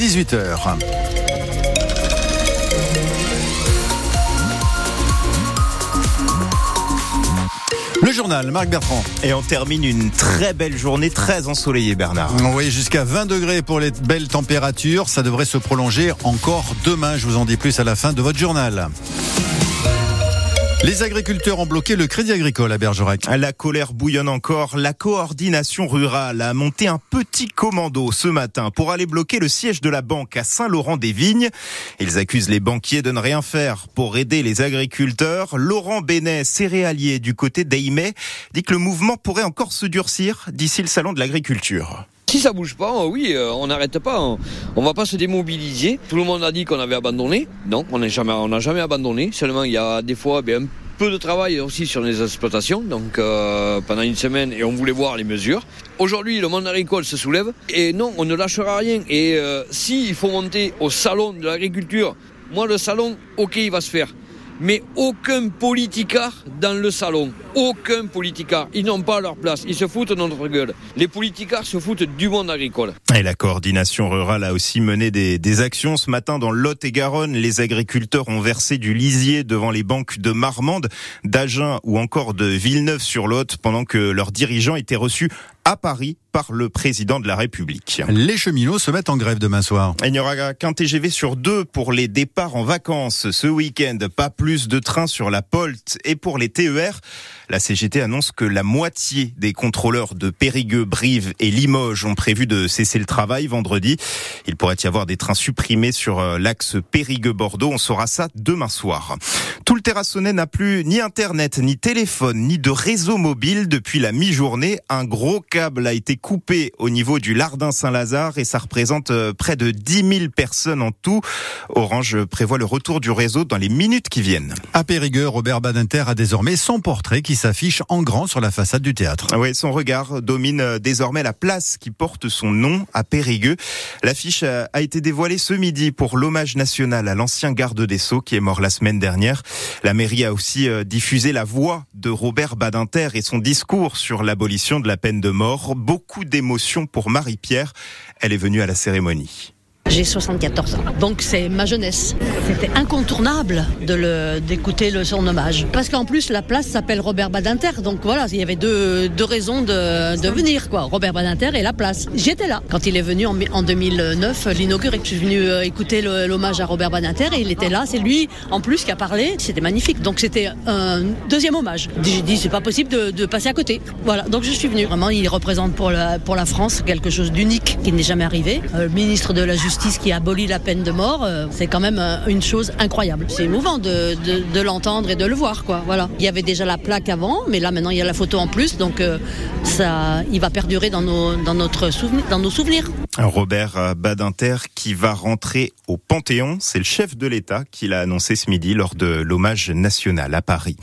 18h. Le journal, Marc Bertrand. Et on termine une très belle journée, très ensoleillée, Bernard. Oui, jusqu'à 20 degrés pour les belles températures. Ça devrait se prolonger encore demain. Je vous en dis plus à la fin de votre journal. Les agriculteurs ont bloqué le crédit agricole à Bergerac. La colère bouillonne encore. La coordination rurale a monté un petit commando ce matin pour aller bloquer le siège de la banque à Saint-Laurent-des-Vignes. Ils accusent les banquiers de ne rien faire pour aider les agriculteurs. Laurent Bénet, céréalier du côté d'Aimé, dit que le mouvement pourrait encore se durcir d'ici le salon de l'agriculture. Si ça bouge pas, oui, euh, on n'arrête pas. On, on va pas se démobiliser. Tout le monde a dit qu'on avait abandonné. Non, on n'a jamais, abandonné. Seulement, il y a des fois ben, un peu de travail aussi sur les exploitations. Donc euh, pendant une semaine, et on voulait voir les mesures. Aujourd'hui, le monde agricole se soulève. Et non, on ne lâchera rien. Et euh, s'il faut monter au salon de l'agriculture, moi le salon, ok, il va se faire mais aucun politicard dans le salon. Aucun politicard. Ils n'ont pas leur place. Ils se foutent de notre gueule. Les politicards se foutent du monde agricole. Et la coordination rurale a aussi mené des, des actions ce matin dans Lot et Garonne. Les agriculteurs ont versé du lisier devant les banques de Marmande, d'Agen ou encore de Villeneuve-sur-Lot pendant que leurs dirigeants étaient reçus à Paris par le président de la République. Les cheminots se mettent en grève demain soir. Il n'y aura qu'un TGV sur deux pour les départs en vacances ce week-end. Pas plus de trains sur la Polte. Et pour les TER, la CGT annonce que la moitié des contrôleurs de Périgueux, Brive et Limoges ont prévu de cesser le travail vendredi. Il pourrait y avoir des trains supprimés sur euh, l'axe Périgueux-Bordeaux. On saura ça demain soir. Tout le terrassonnais n'a plus ni internet, ni téléphone, ni de réseau mobile depuis la mi-journée. Un gros câble a été coupé au niveau du Lardin Saint-Lazare et ça représente euh, près de 10 000 personnes en tout. Orange prévoit le retour du réseau dans les minutes qui viennent. À Périgueux, Robert Badinter a désormais son portrait qui s'affiche en grand sur la façade du théâtre. Oui, son regard domine euh, désormais la place qui porte son nom à Périgueux. L'affiche euh, a été dévoilée ce midi pour l'hommage national à l'ancien garde des Sceaux qui est mort la semaine dernière. La mairie a aussi diffusé la voix de Robert Badinter et son discours sur l'abolition de la peine de mort. Beaucoup d'émotions pour Marie-Pierre. Elle est venue à la cérémonie. J'ai 74 ans, donc c'est ma jeunesse. C'était incontournable de d'écouter le son hommage, parce qu'en plus la place s'appelle Robert Badinter, donc voilà, il y avait deux, deux raisons de, de venir quoi. Robert Badinter et la place. J'étais là quand il est venu en, en 2009 l'inaugurer. Je suis venu euh, écouter l'hommage à Robert Badinter et il était là. C'est lui en plus qui a parlé. C'était magnifique. Donc c'était un deuxième hommage. J'ai dit c'est pas possible de, de, passer à côté. Voilà, donc je suis venu. Vraiment, il représente pour la pour la France quelque chose d'unique qui n'est jamais arrivé. Euh, le ministre de la Justice qui abolit la peine de mort, euh, c'est quand même euh, une chose incroyable. C'est émouvant de, l'entendre et de le voir, quoi. Voilà. Il y avait déjà la plaque avant, mais là maintenant il y a la photo en plus, donc euh, ça, il va perdurer dans nos souvenirs. Robert Badinter qui va rentrer au Panthéon, c'est le chef de l'État qui l'a annoncé ce midi lors de l'hommage national à Paris.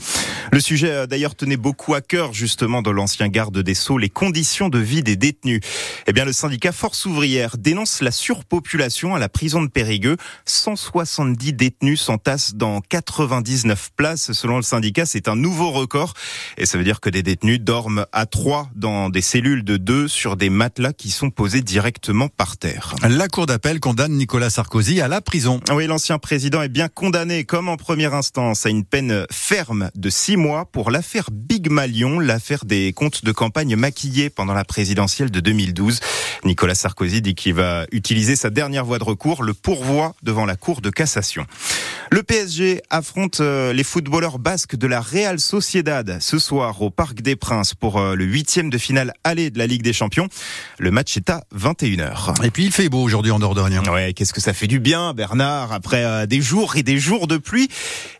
Le sujet d'ailleurs tenait beaucoup à cœur justement dans l'ancien garde des Sceaux, les conditions de vie des détenus. Eh bien le syndicat Force ouvrière dénonce la surpopulation à la prison de Périgueux. 170 détenus s'entassent dans 99 places. Selon le syndicat, c'est un nouveau record et ça veut dire que des détenus dorment à trois dans des cellules de deux sur des matelas qui sont posés directement par terre. La cour d'appel condamne Nicolas Sarkozy à la prison. Oui, l'ancien président est bien condamné comme en première instance à une peine ferme de six mois pour l'affaire Big Malion, l'affaire des comptes de campagne maquillés pendant la présidentielle de 2012. Nicolas Sarkozy dit qu'il va utiliser sa dernière voie de recours, le pourvoi devant la Cour de cassation. Le PSG affronte les footballeurs basques de la Real Sociedad ce soir au Parc des Princes pour le huitième de finale aller de la Ligue des Champions. Le match est à 21h. Et puis il fait beau aujourd'hui en Dordogne. Ouais, qu'est-ce que ça fait du bien, Bernard, après euh, des jours et des jours de pluie.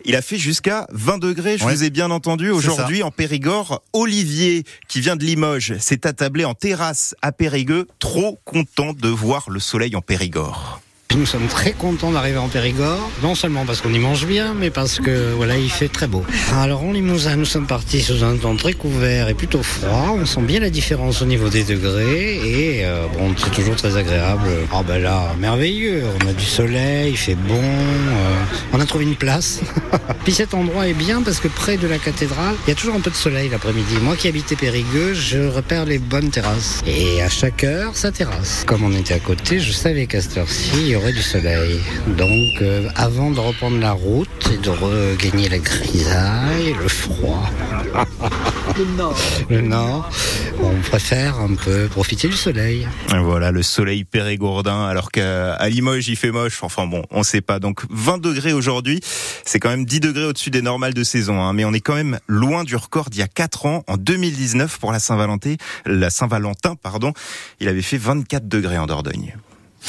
Il a fait jusqu'à 20 degrés, je Ouais. vous ai bien entendu. Aujourd'hui, en Périgord, Olivier, qui vient de Limoges, s'est attablé en terrasse à Périgueux, trop content de voir le soleil en Périgord. Nous sommes très contents d'arriver en Périgord, non seulement parce qu'on y mange bien, mais parce que voilà, il fait très beau. Alors en Limousin, nous sommes partis sous un temps très couvert et plutôt froid. On sent bien la différence au niveau des degrés et euh, bon, c'est toujours très agréable. Ah ben là, merveilleux. On a du soleil, il fait bon. euh, on a trouvé une place. Puis cet endroit est bien parce que près de la cathédrale, il y a toujours un peu de soleil l'après-midi. Moi qui habitais Périgueux, je repère les bonnes terrasses. Et à chaque heure, sa terrasse. Comme on était à côté, je savais qu'à cette heure-ci, aurait du soleil. Donc, euh, avant de reprendre la route et de regagner la grisaille, le froid, le nord, on préfère un peu profiter du soleil. Voilà le soleil périgourdin, alors qu'à à Limoges il fait moche. Enfin bon, on sait pas. Donc 20 degrés aujourd'hui, c'est quand même 10 degrés au-dessus des normales de saison. Hein. Mais on est quand même loin du record d'il y a 4 ans, en 2019 pour la Saint-Valentin. La Saint-Valentin, pardon, il avait fait 24 degrés en Dordogne.